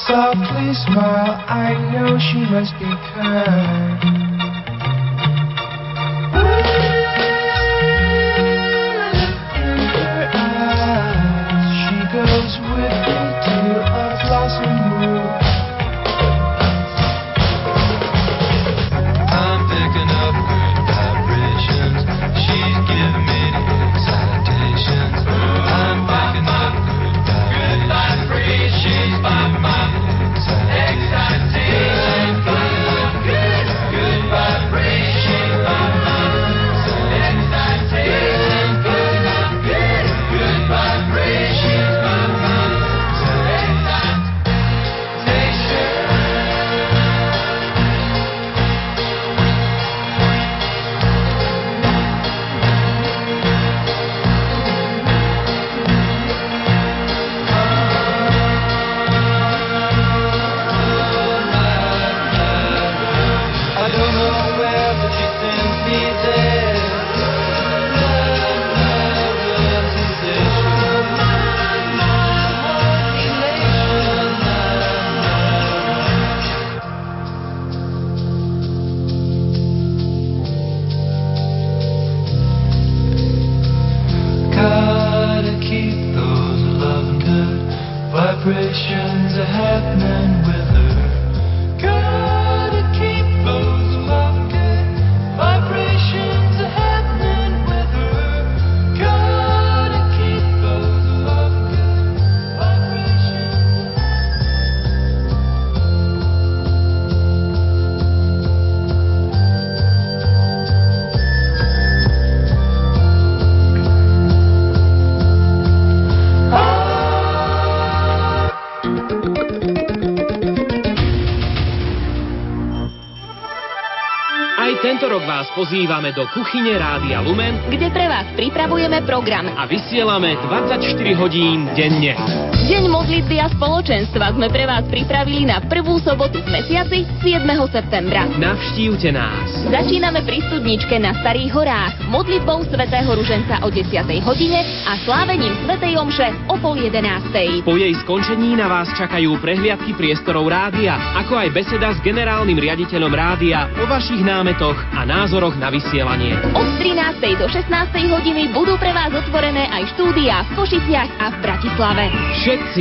W: Softly smile, I know she must be kind.
P: Vás pozývame do kuchyne Rádia Lumen,
X: kde pre vás pripravujeme program
P: a vysielame 24 hodín denne.
X: Deň modlitby a spoločenstva sme pre vás pripravili na prvú sobotu v mesiaci 7. septembra.
P: Navštívte nás.
X: Začíname pri studničke na Starých horách, modlitbou svätého Ruženca o 10. hodine a slávením svätej Omše pol 11.
P: Po jej skončení na vás čakajú prehliadky priestorov rádia, ako aj beseda s generálnym riaditeľom rádia o vašich námetoch a názoroch na vysielanie.
X: Od 13. do 16. hodiny budú pre vás otvorené aj štúdia v Košiciach a v Bratislave.
P: Všetci